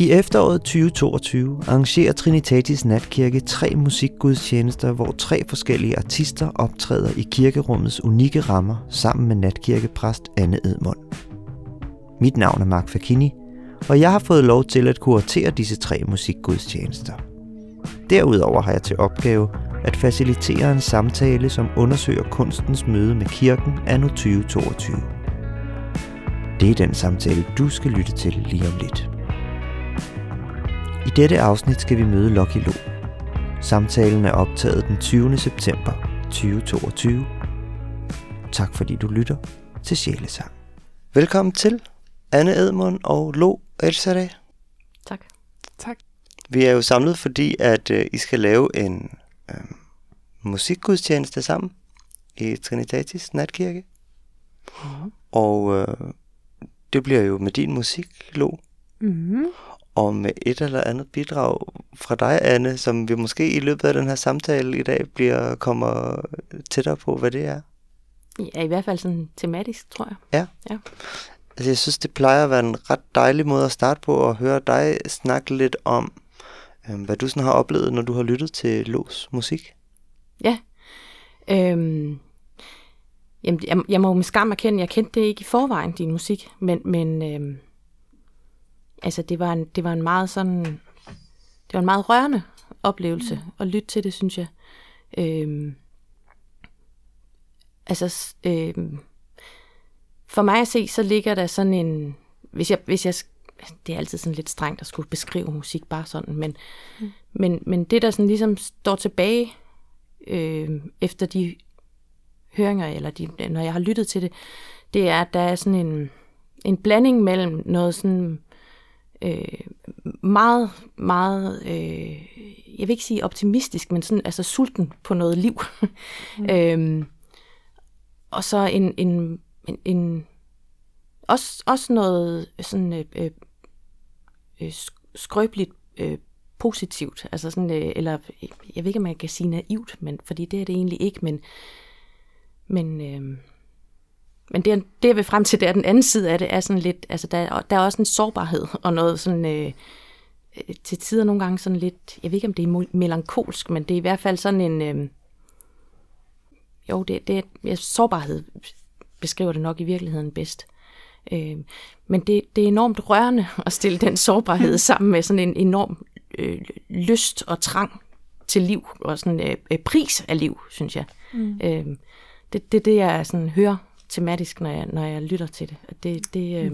I efteråret 2022 arrangerer Trinitatis Natkirke tre musikgudstjenester, hvor tre forskellige artister optræder i kirkerummets unikke rammer sammen med natkirkepræst Anne Edmund. Mit navn er Mark Fakini, og jeg har fået lov til at kuratere disse tre musikgudstjenester. Derudover har jeg til opgave at facilitere en samtale, som undersøger kunstens møde med kirken anno 2022. Det er den samtale, du skal lytte til lige om lidt. I dette afsnit skal vi møde Lucky Lo. Samtalen er optaget den 20. september 2022. Tak fordi du lytter til Sjælesang. Velkommen til Anne Edmund og Lo Elzare. Tak. Tak. Vi er jo samlet, fordi at øh, I skal lave en øh, musikgudstjeneste sammen i Trinitatis Natkirke. Mhm. Og øh, det bliver jo med din musik, Lo, Mm-hmm. Og med et eller andet bidrag fra dig, Anne, som vi måske i løbet af den her samtale i dag bliver kommer tættere på, hvad det er. Ja, i hvert fald sådan tematisk, tror jeg. Altså, jeg synes, det plejer at være en ret dejlig måde at starte på at høre dig snakke lidt om, øh, hvad du sådan har oplevet, når du har lyttet til Los musik. Ja. Øhm, jamen, jeg, jeg må med skam erkende, jeg kendte det ikke i forvejen, din musik, men, men øhm, altså, det var, en, det var en meget sådan, det var en meget rørende oplevelse mm. at lytte til det, synes jeg. Øhm, altså, øhm, for mig at se, så ligger der sådan en, hvis jeg, hvis jeg, det er altid sådan lidt strengt at skulle beskrive musik bare sådan, men, mm. men, men det der sådan ligesom står tilbage øh, efter de høringer, eller de, når jeg har lyttet til det, det er, at der er sådan en, en blanding mellem noget sådan øh, meget, meget, øh, jeg vil ikke sige optimistisk, men sådan altså sulten på noget liv. Mm. øhm, og så en, en, en, en også, også noget sådan øh, øh, øh, sk- skrøbeligt øh, positivt, altså sådan, øh, eller jeg ved ikke, om man kan sige naivt, men, fordi det er det egentlig ikke, men, men, øh, men det, det, jeg vil frem til, det er den anden side af det, er sådan lidt, altså der, er- der er også en sårbarhed, og noget sådan, øh, øh, til tider nogle gange sådan lidt, jeg ved ikke, om det er melankolsk, men det er i hvert fald sådan en, øh, jo, det, det er, ja, sårbarhed beskriver det nok i virkeligheden bedst. Øh, men det, det er enormt rørende at stille den sårbarhed sammen med sådan en enorm øh, lyst og trang til liv, og sådan øh, øh, pris af liv, synes jeg. Mm. Øh, det, det er det, jeg sådan hører tematisk, når jeg, når jeg lytter til det. Og Det, det, øh,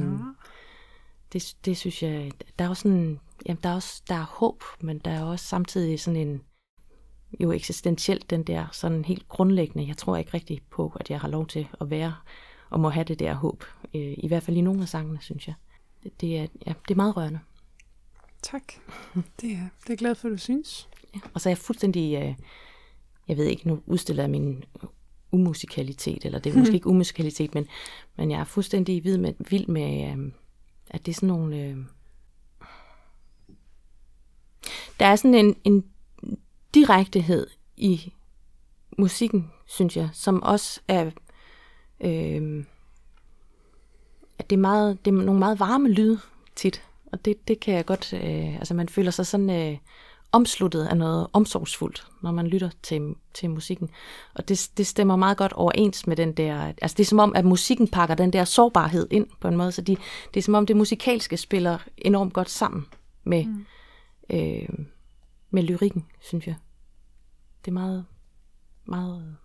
det, det synes jeg, der er også sådan, jamen, der er også der er håb, men der er også samtidig sådan en, jo eksistentielt den der sådan helt grundlæggende, jeg tror ikke rigtig på, at jeg har lov til at være og må have det der håb. Øh, I hvert fald i nogle af sangene, synes jeg. Det, det, er, ja, det er meget rørende. Tak. Det er, det er glad for, at du synes. Ja. Og så er jeg fuldstændig, øh, jeg ved ikke, nu udstiller jeg min umusikalitet, eller det er måske ikke umusikalitet, men, men jeg er fuldstændig vild med, vild med øh, at det er sådan nogle... Øh, der er sådan en, en direktehed i musikken, synes jeg, som også er... Øh, at det er, meget, det er nogle meget varme lyde tit, og det, det kan jeg godt... Øh, altså man føler sig sådan... Øh, omsluttet af noget omsorgsfuldt, når man lytter til, til musikken. Og det, det stemmer meget godt overens med den der... Altså det er som om, at musikken pakker den der sårbarhed ind på en måde, så de, det er som om, det musikalske spiller enormt godt sammen med, mm. øh, med lyrikken, synes jeg. Det er meget, meget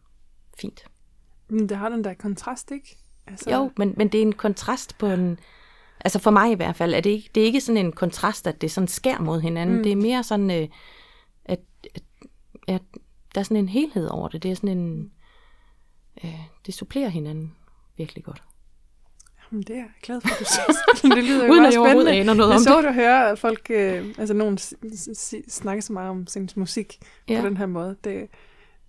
fint. Men det har den der kontrast, ikke? Altså, Jo, men, men det er en kontrast på en... Altså for mig i hvert fald, er det ikke, det er ikke sådan en kontrast, at det sådan skær mod hinanden. Mm. Det er mere sådan, øh, at, at, at der er sådan en helhed over det. Det er sådan en... Øh, det supplerer hinanden virkelig godt. Jamen, det er jeg glad for, at du synes. det lyder jo Uden at jeg spændende. aner noget det om sjovt at høre, at folk, øh, altså nogen s- s- s- snakker så meget om sin musik. Ja. på den her måde. Det,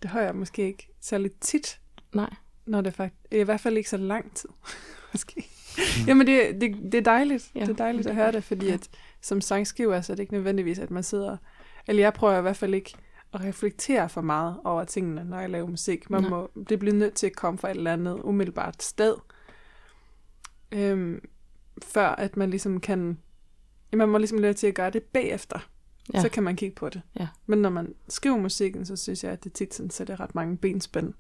det hører jeg måske ikke særlig tit, Nej. når det faktisk, i hvert fald ikke så lang tid, måske. Jamen, det, det, det er dejligt. Ja, det er dejligt at høre det, fordi at, som sangskriver, så er det ikke nødvendigvis, at man sidder... Eller jeg prøver i hvert fald ikke at reflektere for meget over tingene, når jeg laver musik. Man Nej. må, det bliver nødt til at komme fra et eller andet umiddelbart sted, øhm, før at man ligesom kan man må ligesom lære til at gøre det bagefter. Ja. Ja. Så kan man kigge på det. Ja. Men når man skriver musikken, så synes jeg, at det tit sådan sætter ret mange benspænd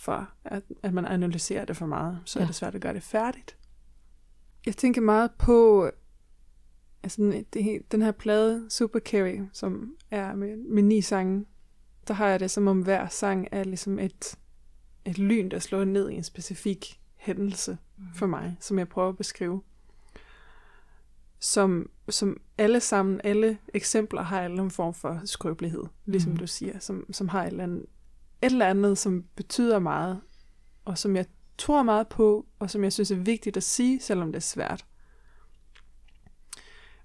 for, at, at man analyserer det for meget. Så ja. Er det svært at gøre det færdigt. Jeg tænker meget på altså, det, den her plade, Super Carry, som er med, med ni sange. Der har jeg det som om hver sang er ligesom et, et lyn, der slår ned i en specifik hændelse for mig, som jeg prøver at beskrive. Som, som alle sammen, alle eksempler har en anden form for skrøbelighed, ligesom Mhm. du siger, som, som har et eller, andet, et eller andet, som betyder meget, og som jeg tror meget på, og som jeg synes er vigtigt at sige, selvom det er svært.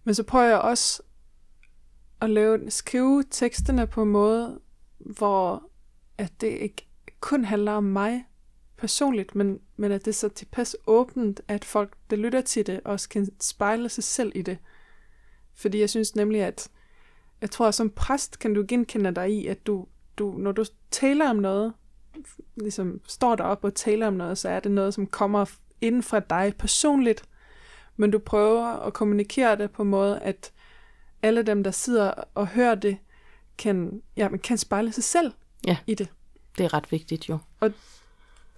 Men så prøver jeg også at lave, skrive teksterne på en måde, hvor at det ikke kun handler om mig personligt, men, men at det er så tilpas åbent, at folk, der lytter til det, også kan spejle sig selv i det. Fordi jeg synes nemlig, at jeg tror, at som præst kan du genkende dig i, at du, du når du taler om noget, ligesom står derop og taler om noget, så er det noget, som kommer inden fra dig personligt, men du prøver at kommunikere det på en måde, at alle dem, der sidder og hører det, kan, ja, man kan spejle sig selv Ja. i det. Det er ret vigtigt jo.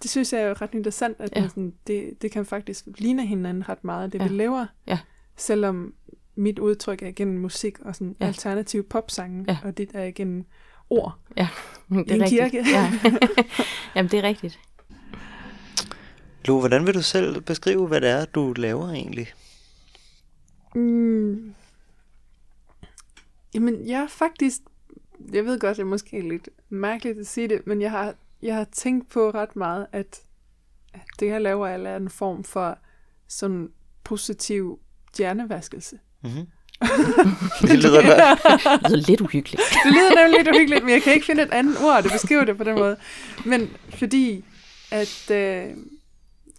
Det synes jeg er jo ret interessant, at Ja. sådan, det, det kan faktisk ligne hinanden ret meget, det Ja. vi laver. Ja. Selvom mit udtryk er igennem musik og sådan Ja. ja. alternativ popsange, Ja. og det er igennem ord. Det I en rigtigt. kirke. Ja. Jamen, det er rigtigt. Lo, hvordan vil du selv beskrive, hvad det er, du laver egentlig? Mm. Jamen, jeg er faktisk... Jeg ved godt, det er måske lidt mærkeligt at sige det, men jeg har, jeg har tænkt på ret meget, at, at det, jeg laver, er en form for sådan positiv hjernevaskelse. Mm-hmm. det lyder. Det er lidt uhyggeligt. Det lyder nemlig lidt uhyggeligt, men jeg kan ikke finde et andet ord, der beskriver det på den måde. Men fordi, at øh,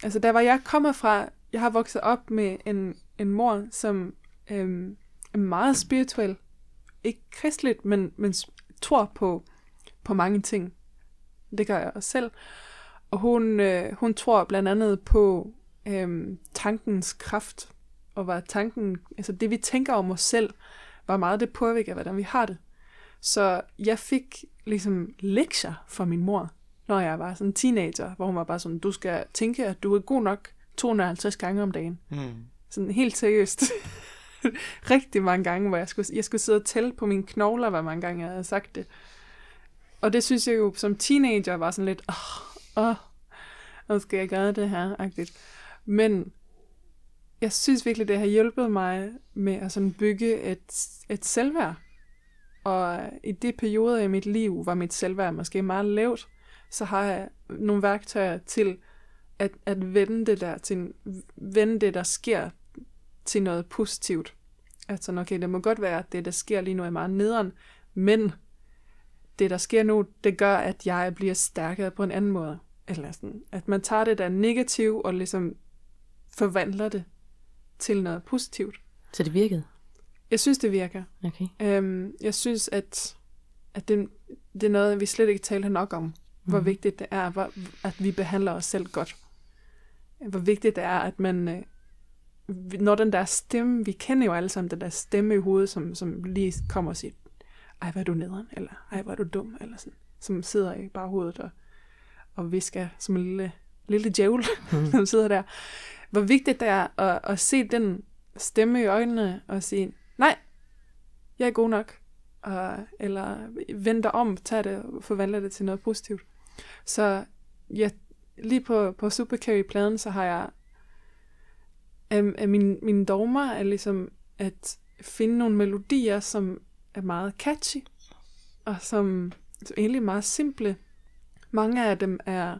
altså der var jeg kommet fra, jeg har vokset op med en, en mor, som øh, er meget spirituel. Ikke kristeligt, men, men tror på, på mange ting. Det gør jeg også selv. Og hun, øh, hun tror blandt andet på øh, tankens kraft, og hvad tanken, altså det vi tænker om os selv, hvor meget det påvirker, hvordan vi har det. Så jeg fik ligesom lektier fra min mor, når jeg var sådan en teenager, hvor hun var bare sådan, du skal tænke, at du er god nok 250 gange om dagen. Mm. Sådan helt seriøst. Rigtig mange gange, hvor jeg skulle, jeg skulle sidde og tælle på mine knogler, hvor mange gange jeg havde sagt det. Og det synes jeg jo som teenager var sådan lidt, åh, åh, nu skal jeg gøre det her, agtigt. Men jeg synes virkelig, det har hjulpet mig med at sådan bygge et, et selvværd. Og i de perioder i mit liv, hvor mit selvværd måske meget lavt, så har jeg nogle værktøjer til at, at vende det der til vende det, der sker, til noget positivt. Altså, okay, det må godt være, at det, der sker lige nu, er meget nederen, men det, der sker nu, det gør, at jeg bliver stærkere på en anden måde. Eller sådan, at man tager det der negativ og ligesom forvandler det til noget positivt. Så det virkede? Jeg synes, det virker. Okay. Øhm, jeg synes, at, at det, det er noget, vi slet ikke taler nok om. Hvor Mhm. vigtigt det er, hvor, at vi behandler os selv godt. Hvor vigtigt det er, at man, øh, når den der stemme, vi kender jo alle sammen den der stemme i hovedet, som, som lige kommer og siger, ej, hvor er du nederen, eller ej, hvor er du dum, eller sådan, som sidder i baghovedet og, og visker som en lille, lille djævel, Mhm. som sidder der. Hvor vigtigt det er at, at se den stemme i øjnene og sige, nej, jeg er god nok, og, eller vend dig om, tag det og forvandle det til noget positivt. Så ja, lige på, på Supercarry-pladen, så har jeg um, min, mine dogmer er ligesom at finde nogle melodier, som er meget catchy, og som, som egentlig er meget simple. Mange af dem er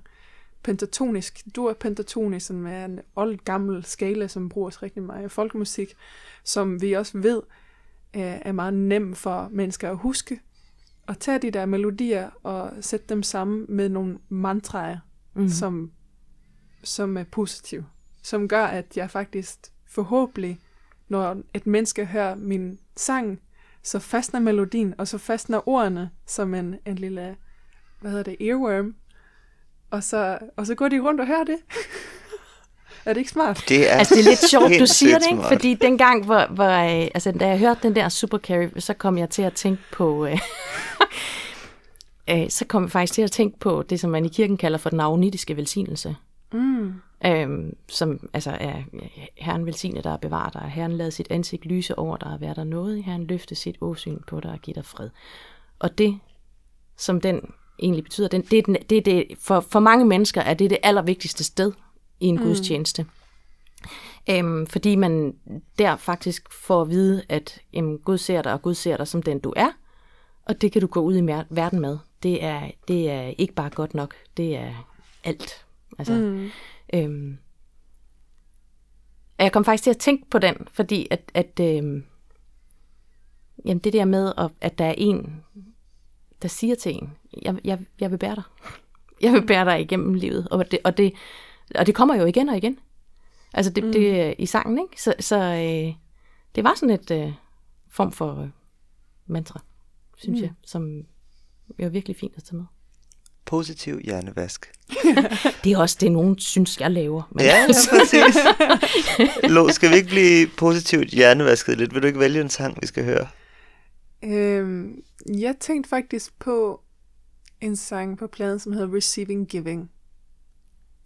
pentatonisk. Du er pentatonisk, som er en old gammel skala, som bruges rigtig meget i folkemusik, som vi også ved øh, er meget nem for mennesker at huske. Og tage de der melodier og sætte dem sammen med nogle mantraer, Mm. mm. som, som er positive. Som gør, at jeg faktisk forhåbentlig, når et menneske hører min sang, så fastner melodien, og så fastner ordene som en, en lille, hvad hedder det, earworm. Og så, og så går de rundt og hører det. Er det ikke smart? Det er Altså, det er lidt sjovt, du siger det, ikke? smart. Fordi dengang, hvor, hvor, øh, altså, da jeg hørte den der Super Carry, så kom jeg til at tænke på... Øh, øh, så kom jeg faktisk til at tænke på det, som man i kirken kalder for den aronitiske velsignelse. Mm. Øhm, som altså er Herren velsigne dig og bevare dig, Herren lader sit ansigt lyse over dig og være der noget, Herren løfte sit åsyn på dig og give dig fred. Og det, som den egentlig betyder, den, det, det er det, for, for mange mennesker er det det allervigtigste sted i en mm. gudstjeneste. Øhm, fordi man der faktisk får at vide, at jamen, Gud ser dig, og Gud ser dig som den du er, og det kan du gå ud i verden med. Det er, det er ikke bare godt nok, det er alt. Altså, mm. øhm, og jeg kom faktisk til at tænke på den, fordi at, at øhm, jamen det der med, at, at der er en, der siger til en, jeg, jeg, jeg vil bære dig. Jeg vil bære dig igennem livet. Og det, og det, og det kommer jo igen og igen. Altså det, mm. det i sangen, ikke? Så, så øh, det var sådan et øh, form for øh, mantra, synes mm. jeg, som er virkelig fint at tage med. Positiv hjernevask. Det er også det, nogen synes, jeg laver. Men Ja, ja, præcis. Lo, skal vi ikke blive positivt hjernevasket lidt? Vil du ikke vælge en sang, vi skal høre? Øhm, jeg tænkte faktisk på en sang på pladen, som hedder Receiving Giving.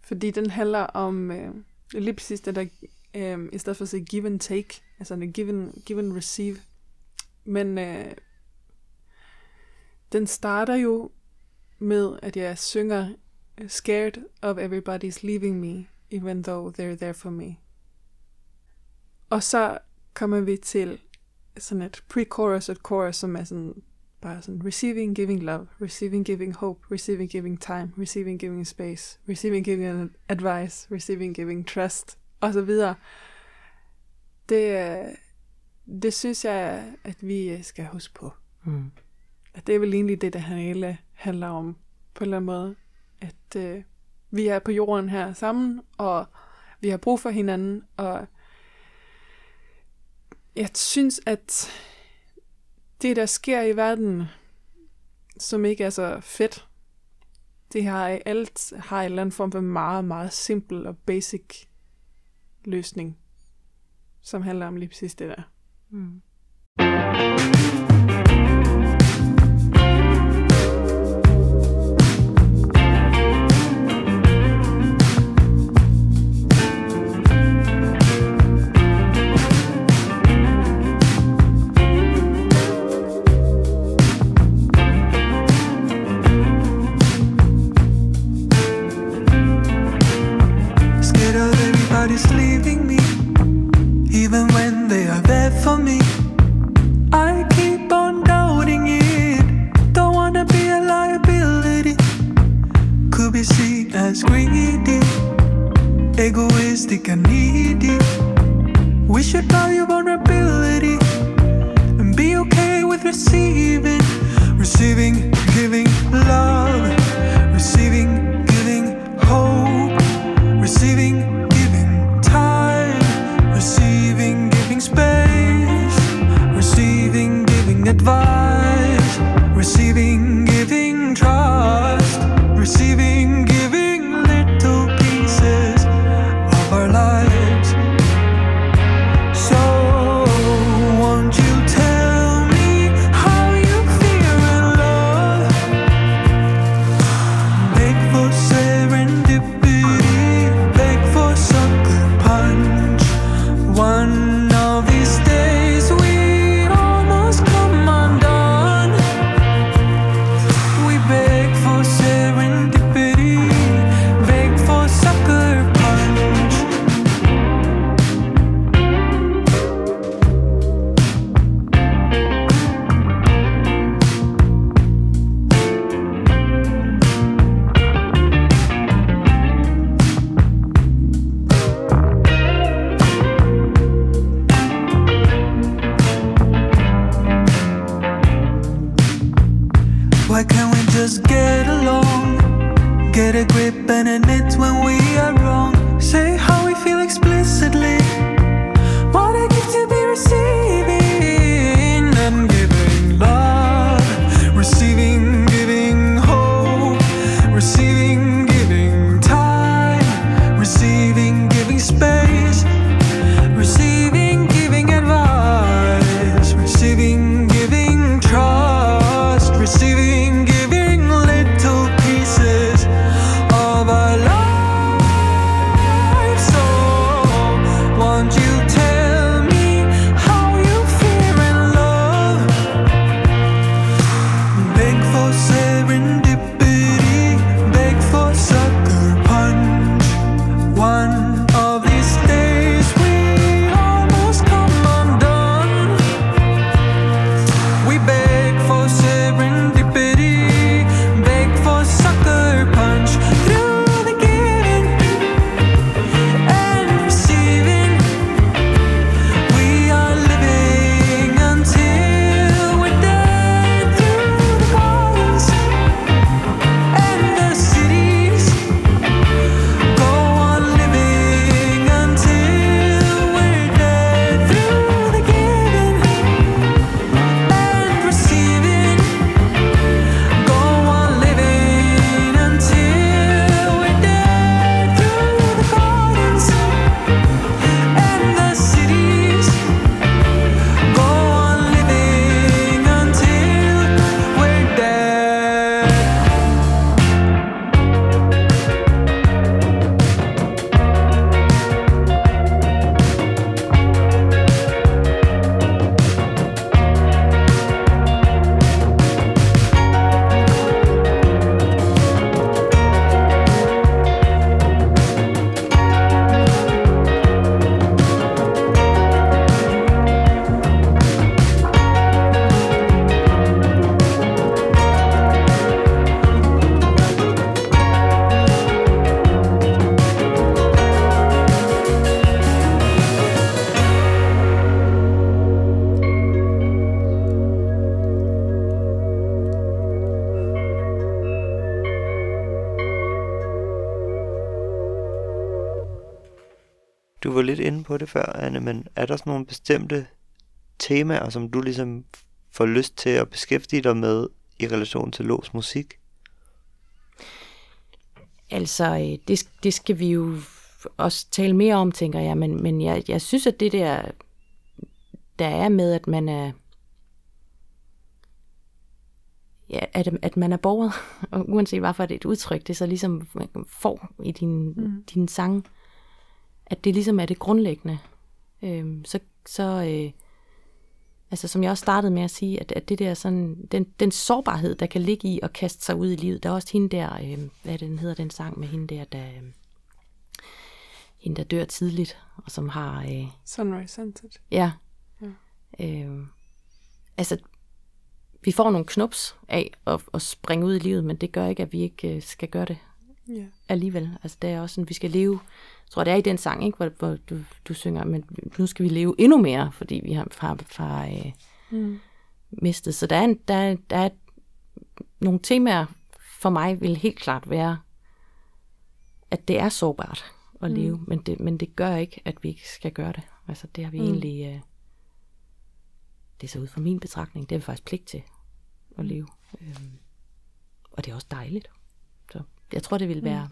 Fordi den handler om øh, lige præcis det der, øh, i stedet for at sige give and take, altså en give and, give and receive. Men øh, den starter jo med, at jeg synger øh, Scared of everybody's leaving me, even though they're there for me. Og så kommer vi til sådan et pre-chorus og et chorus, som er sådan bare sådan receiving, giving love, receiving, giving hope, receiving, giving time, receiving, giving space, receiving, giving advice, receiving, giving trust, og så videre. Det, øh, det synes jeg, at vi skal huske på. Mm. At det er vel egentlig det, det hele handler om, på en eller anden måde. At øh, vi er på jorden her sammen, og vi har brug for hinanden, og jeg synes, at det, der sker i verden, som ikke er så fedt, det har alt har en eller anden form for meget, meget simpel og basic løsning, som handler om lige præcis det der. Mm. Of everybody's leaving me, even when they are there for me. I keep on doubting it. Don't wanna be a liability. Could be seen as greedy, egoistic and needy. We should value vulnerability and be okay with receiving, receiving, giving love, receiving, giving hope, receiving, advice, receiving, giving trust, receiving, Du var lidt inde på det før, Anne, men er der sådan nogle bestemte temaer, som du ligesom får lyst til at beskæftige dig med i relation til Lås musik? Altså, øh, det, det skal vi jo også tale mere om, tænker jeg, men, men jeg, jeg synes, at det der, der er med, at man er, ja, at, at man er borger, og uanset hvad for det er et udtryk, det så ligesom får i din, mm. din sang, at det ligesom er det grundlæggende. Øhm, så, så øh, altså som jeg også startede med at sige, at, at det der sådan, den, den sårbarhed, der kan ligge i at kaste sig ud i livet, der er også hende der, øh, hvad den hedder den sang med hende der, der, øh, hende der dør tidligt, og som har... Øh, Sunrise Sunset. Ja. ja. Øh, altså, vi får nogle knups af at, at springe ud i livet, men det gør ikke, at vi ikke øh, skal gøre det Ja. alligevel. Altså, det er også sådan, vi skal leve... Jeg tror, det er i den sang, ikke, hvor, hvor du, du synger, men nu skal vi leve endnu mere, fordi vi har, har, har øh, Mm. mistet. Så der er, en, der, er, der er nogle temaer for mig vil helt klart være, at det er sårbart at Mm. leve, men, det, men det gør ikke, at vi ikke skal gøre det. Altså det har vi Mm. egentlig, øh, det er så ud fra min betragtning, det er vi faktisk pligt til at leve. Øhm, og det er også dejligt. Jeg tror, det vil Mm. være,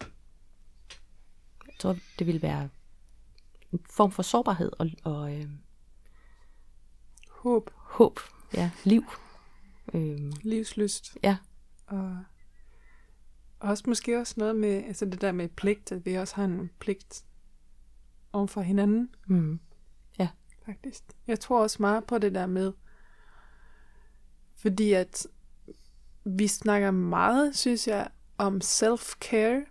jeg tror, det vil være en form for sårbarhed og, og øh, Håb, håb, ja, liv. Øhm, livslyst. ja, Og og også måske også noget med, altså det der med pligt, at vi også har en pligt over for hinanden, mm, faktisk. Jeg tror også meget på det der med, fordi at vi snakker meget, synes jeg, om self-care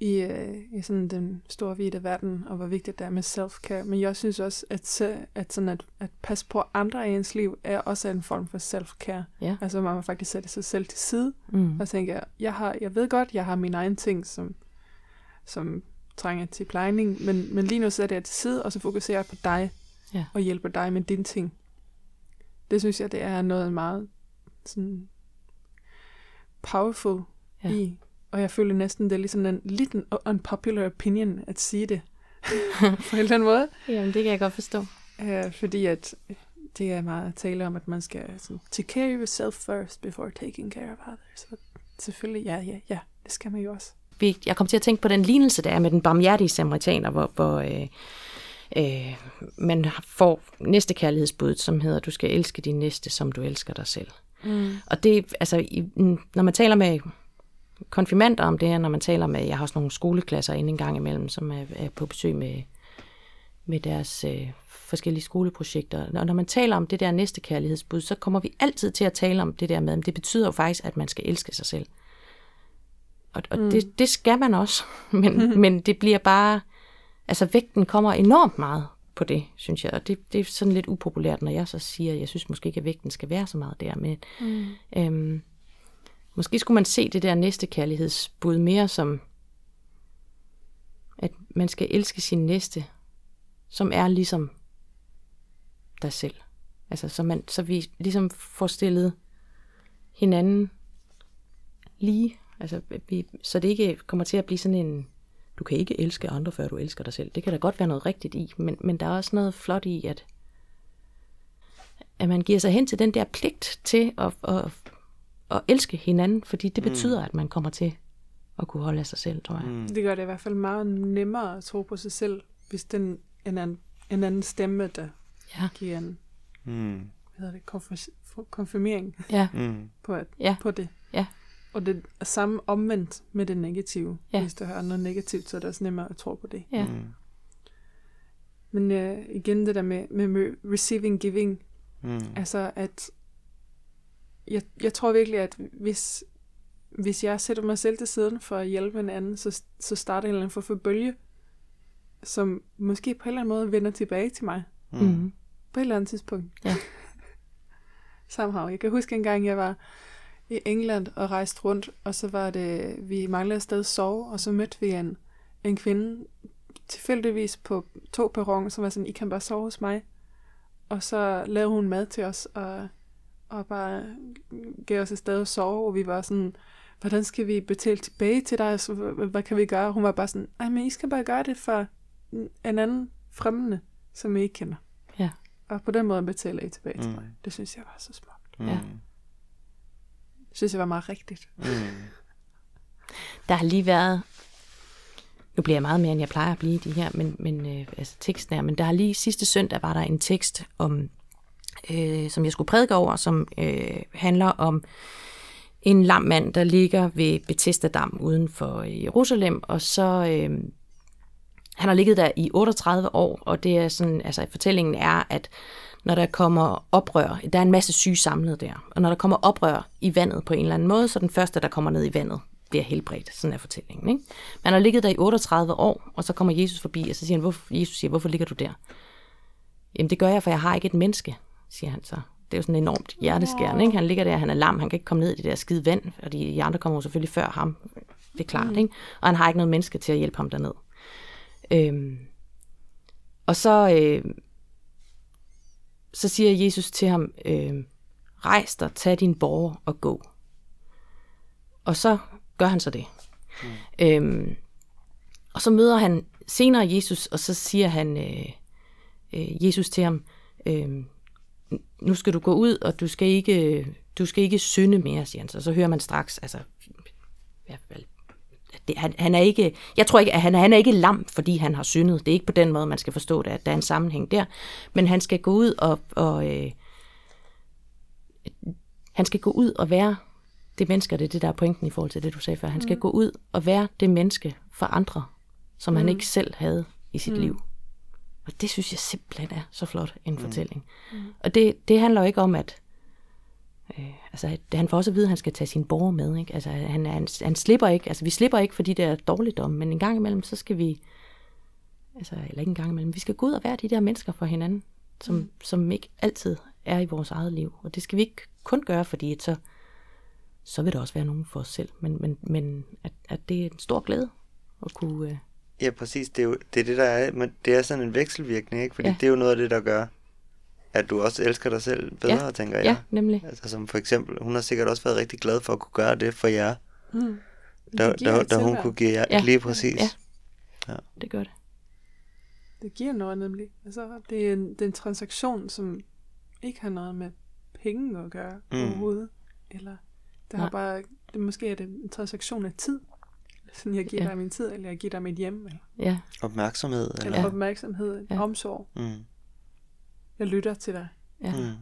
i, øh, i sådan den store hvide verden, og hvor vigtigt det er med self-care. Men jeg synes også, at, se- at, sådan at, at passe på andre i ens liv, er også en form for self-care. Ja. Altså man må faktisk sætte sig selv til side, mm, og tænke, jeg, har, jeg ved godt, jeg har mine egne ting, som, som trænger til plejning, men, men lige nu sætter jeg til side, og så fokuserer jeg på dig, Ja. og hjælper dig med dine ting. Det synes jeg, det er noget meget sådan powerful Ja. i. Og jeg føler næsten, det er ligesom en lidt en unpopular opinion at sige det. på en eller anden måde. Jamen, det kan jeg godt forstå. Uh, fordi at det er meget at tale om, at man skal sådan, take care of yourself first before taking care of others. Og selvfølgelig, ja, ja, ja, det skal man jo også. Vi- Jeg kom til at tænke på den lignelse, der er med den barmhjertige samaritaner, hvor, hvor øh, øh, man får næste kærlighedsbud, som hedder, du skal elske din næste, som du elsker dig selv. Mm. Og det, altså, i, når man taler med konfirmander om det her, når man taler med, jeg har også nogle skoleklasser inde en gang imellem, som er, er på besøg med, med deres øh, forskellige skoleprojekter. Og når man taler om det der næste kærlighedsbud, så kommer vi altid til at tale om det der med, at det betyder jo faktisk, at man skal elske sig selv. Og, og mm. det, det skal man også, men, men det bliver bare, altså vægten kommer enormt meget på det, synes jeg. Og det, det er sådan lidt upopulært, når jeg så siger, at jeg synes måske ikke, at vægten skal være så meget der. Men Mm. øhm, måske skulle man se det der næste kærlighedsbud mere som, at man skal elske sin næste, som er ligesom dig selv. Altså, så, man, så vi ligesom får stillet hinanden lige. Altså, vi, så det ikke kommer til at blive sådan en, du kan ikke elske andre, før du elsker dig selv. Det kan der godt være noget rigtigt i, men, men der er også noget flot i, at, at man giver sig hen til den der pligt til at, at, at elske hinanden, fordi det betyder, at man kommer til at kunne holde af sig selv, tror jeg. Mm. Det gør det i hvert fald meget nemmere at tro på sig selv, hvis den en anden, en anden stemme, der Ja. giver en Mm. hvad hedder det, konfir- konfirmering Ja, Mm. på, at, Ja. på det. Ja. Og det er samme omvendt med det negative. Ja. Hvis du har noget negativt, så er det også nemmere at tro på det. ja, Mm. Men uh, igen det der med, med, receiving, giving, Mm. altså at jeg, jeg tror virkelig, at hvis, hvis jeg sætter mig selv til siden for at hjælpe en anden, så, så starter en eller anden form for bølge, som måske på en eller anden måde vender tilbage til mig. Mm. mm. På et eller andet tidspunkt. Ja. Somehow. Jeg kan huske en gang, jeg var i England og rejste rundt, og så var det, vi manglede et sted at sove, og så mødte vi en, en kvinde tilfældigvis på to perroner, som var sådan, I kan bare sove hos mig. Og så lavede hun mad til os, og, og bare gav os et sted at sove, og vi var sådan, hvordan skal vi betale tilbage til dig? Så, hvad, hvad kan vi gøre? Hun var bare sådan, ej, men I skal bare gøre det for, en anden fremmende, som I ikke kender. Ja. Og på den måde betaler I tilbage til Mm. mig. Det synes jeg var så smukt. Mm. Ja. Det synes jeg var meget rigtigt. Mm. Der har lige været, nu bliver jeg meget mere, end jeg plejer at blive i de her, men, men øh, altså teksten er, men der har lige sidste søndag var der en tekst, om, øh, som jeg skulle prædike over, som øh, handler om en lam mand, der ligger ved Bethesda Dam uden for øh, Jerusalem, og så øh, han har ligget der i 38 år, og det er sådan, altså fortællingen er, at når der kommer oprør, der er en masse syge samlet der, og når der kommer oprør i vandet på en eller anden måde, så den første, der kommer ned i vandet, bliver helbredt. Sådan er fortællingen. Ikke? Man har ligget der i 38 år, og så kommer Jesus forbi, og så siger han, hvorfor, Jesus siger, hvorfor ligger du der? Jamen det gør jeg, for jeg har ikke et menneske, siger han så. Det er jo sådan enormt hjerteskærende. Ikke? Han ligger der, han er lam, han kan ikke komme ned i det der skide vand, og de, andre kommer jo selvfølgelig før ham. Det er klart, ikke? Og han har ikke noget menneske til at hjælpe ham derned. Øhm, og så, øh, så siger Jesus til ham, øh, rejs dig, tag din borger og gå. Og så gør han så det. Mm. Øhm, og så møder han senere Jesus, og så siger han øh, øh, Jesus til ham, øh, nu skal du gå ud, og du skal ikke, du skal ikke synde mere, siger han så. Så hører man straks, altså, ja, vel, det, han, han er ikke, jeg tror ikke, at han, han er ikke lam, fordi han har syndet. Det er ikke på den måde, man skal forstå det, at der er en sammenhæng der. Men han skal gå ud og, og øh, han skal gå ud og være det menneske, det er det, der er pointen i forhold til det, du sagde før. Han skal mm. gå ud og være det menneske for andre, som mm. han ikke selv havde i sit mm. liv. Og det synes jeg simpelthen er så flot en mm. fortælling. Mm. Og det, det handler jo ikke om, at øh, altså, han får også at vide, at han skal tage sin borger med. Ikke? Altså, han, han, han slipper ikke, altså vi slipper ikke for de der dårligdomme, men en gang imellem, så skal vi, altså, eller ikke en gang imellem, vi skal gå ud og være de der mennesker for hinanden, som, mm. som ikke altid er i vores eget liv. Og det skal vi ikke kun gøre, fordi så, så vil der også være nogen for os selv. Men, men, men at, at det er en stor glæde at kunne... Øh, Ja, præcis. Det er jo det, er det der er, men det er sådan en vekselvirkning, ikke? Fordi ja. det er jo noget af det, der gør, at du også elsker dig selv bedre, Ja. tænker jeg. ja, nemlig. Altså som for eksempel, hun har sikkert også været rigtig glad for at kunne gøre det for jer, Mm. da, Det giver da, da hun kunne give jer Ja. ja. lige præcis. Ja. Det gør det. Det giver noget nemlig. Altså, det er en, det er en transaktion, som ikke har noget med penge at gøre Mm. overhovedet. Eller det har Nej. bare, det, måske er det en transaktion af tid. Sådan, jeg giver Ja. ja. dig min tid, eller jeg giver dig mit hjem, eller, Ja, Opmærksomhed. Eller, eller Ja. ja. opmærksomhed, Ja. ja. omsorg. Mm. Jeg lytter til dig. ja. Mm.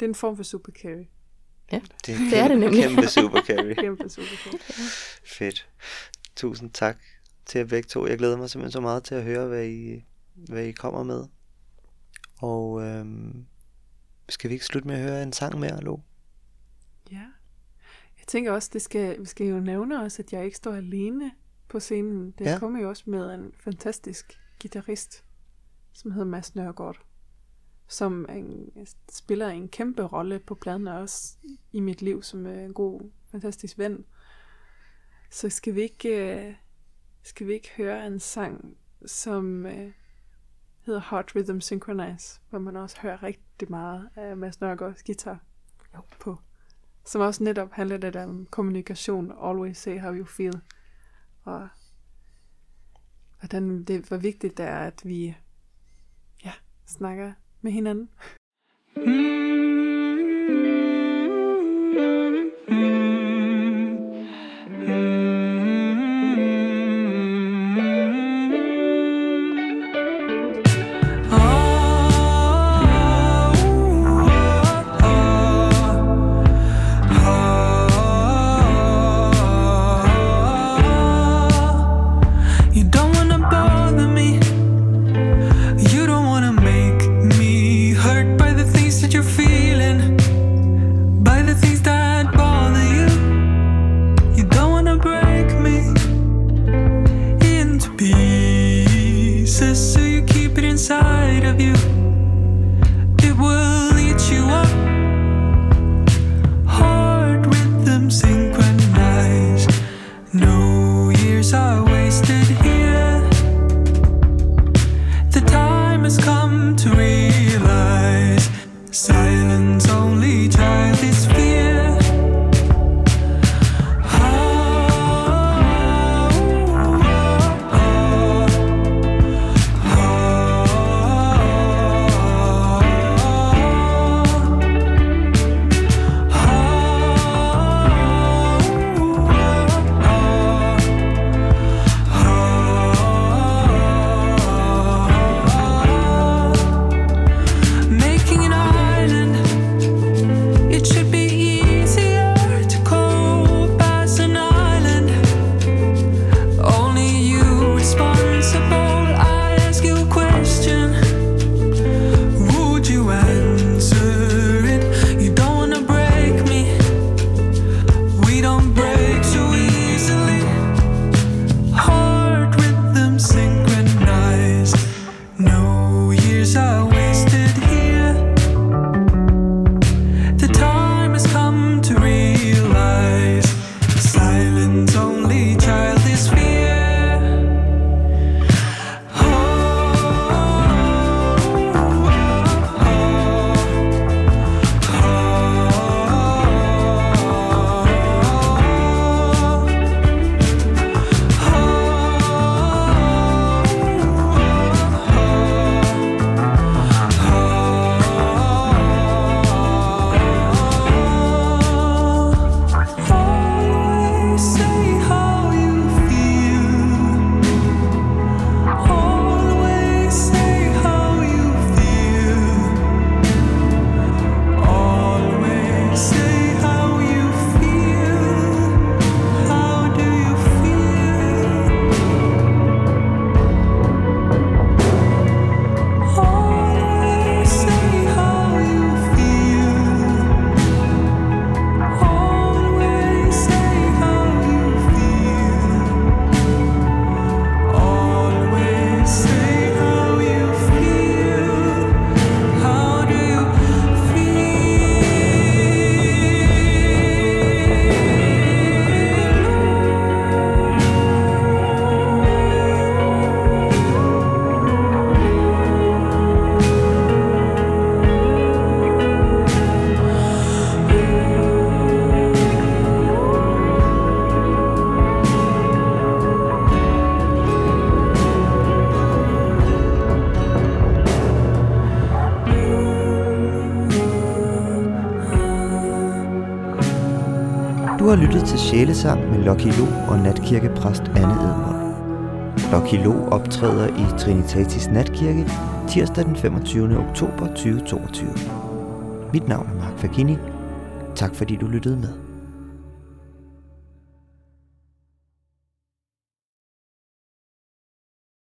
Det er en form for super carry. Det, Det er det nemlig. Kæmpe super carry. Kæmpe super carry. Fedt. Tusind tak til jer begge to. Jeg glæder mig simpelthen så meget til at høre, hvad I, hvad I kommer med. Og øhm, skal vi ikke slutte med at høre en sang mere, Lo? Ja. Jeg tænker også, det skal, vi skal jo nævne også, at jeg ikke står alene på scenen. Det Ja. ja. kommer jo også med en fantastisk guitarist, som hedder Mads Nørgaard, som en, spiller en kæmpe rolle på pladen, og også i mit liv, som er en god, fantastisk ven. Så skal vi ikke, øh, skal vi ikke høre en sang, som øh, hedder Hot Rhythm Synchronize, hvor man også hører rigtig meget af Mads Nørgaards guitar Jo. på. Som også netop handler lidt om kommunikation. Always say how you feel. Og hvordan det, hvor vigtigt det er, at vi snakker med hinanden. You lyttet til Sjælesang med Lucky Lo og natkirkepræst Anne Edmund. Lucky Lo optræder i Trinitatis Natkirke tirsdag den 25. oktober 2022. Mit navn er Mark Fagini. Tak fordi du lyttede med.